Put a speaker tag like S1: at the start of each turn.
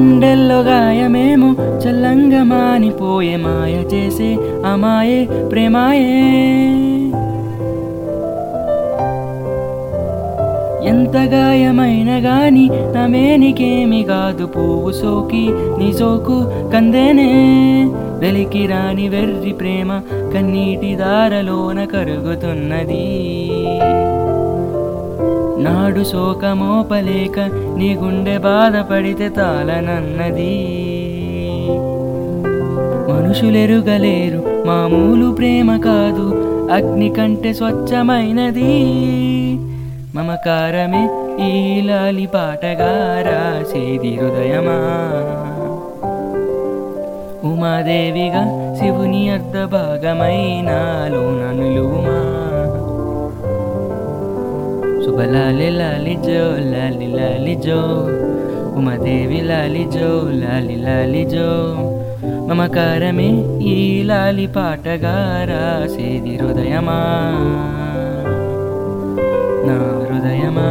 S1: గుండెల్లో గాయమేమో చల్లంగా మానిపోయే మాయ చేసే అమాయే ప్రేమాయే. ఎంత గాయమైన గాని నమేనికేమి కాదు పువ్వు సోకి నీ సోకు కందేనే. వెలికి రాని వెర్రి ప్రేమ కన్నీటి దారలోన కరుగుతున్నది. నాడు శోకమోపలేక నీ గుండె బాధపడితే తాళనన్నది. మనుషులెరుగలేరు మామూలు ప్రేమ కాదు అగ్ని కంటే స్వచ్ఛమైనది. మమకారమే ఈ లాలి పాటగా రాసేది హృదయమా? ఉమాదేవిగా శివుని అర్ధ భాగమైనాలో ననులుమా ಸುಬ ಲಾಲಿ ಲಾಲಿ ಜೋ, ಲಾಲಿ ಲಾಲಿ ಜೋ. ಉಮಾದೇವಿ ಲಾಲಿ ಜೋ, ಲಾಲಿ ಲಾಲಿ ಜೋ. మమకారమే ఈ లాలి పాటగారా సేది హృదయమా నా హృదయమా